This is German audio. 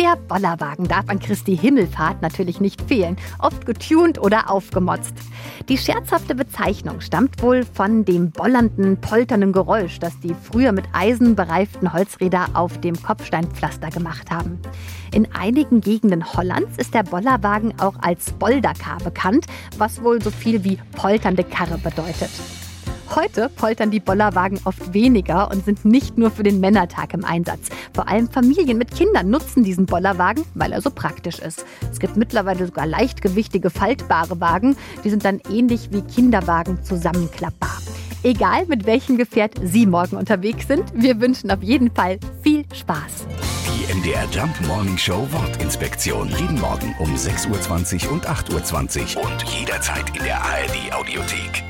Der Bollerwagen darf an Christi Himmelfahrt natürlich nicht fehlen, oft getunt oder aufgemotzt. Die scherzhafte Bezeichnung stammt wohl von dem bollernden, polternden Geräusch, das die früher mit Eisen bereiften Holzräder auf dem Kopfsteinpflaster gemacht haben. In einigen Gegenden Hollands ist der Bollerwagen auch als Bolderkar bekannt, was wohl so viel wie polternde Karre bedeutet. Heute poltern die Bollerwagen oft weniger und sind nicht nur für den Männertag im Einsatz. Vor allem Familien mit Kindern nutzen diesen Bollerwagen, weil er so praktisch ist. Es gibt mittlerweile sogar leichtgewichtige faltbare Wagen, die sind dann ähnlich wie Kinderwagen zusammenklappbar. Egal mit welchem Gefährt Sie morgen unterwegs sind, wir wünschen auf jeden Fall viel Spaß. Die MDR Jump Morning Show Wortinspektion. Jeden Morgen um 6.20 Uhr und 8.20 Uhr und jederzeit in der ARD Audiothek.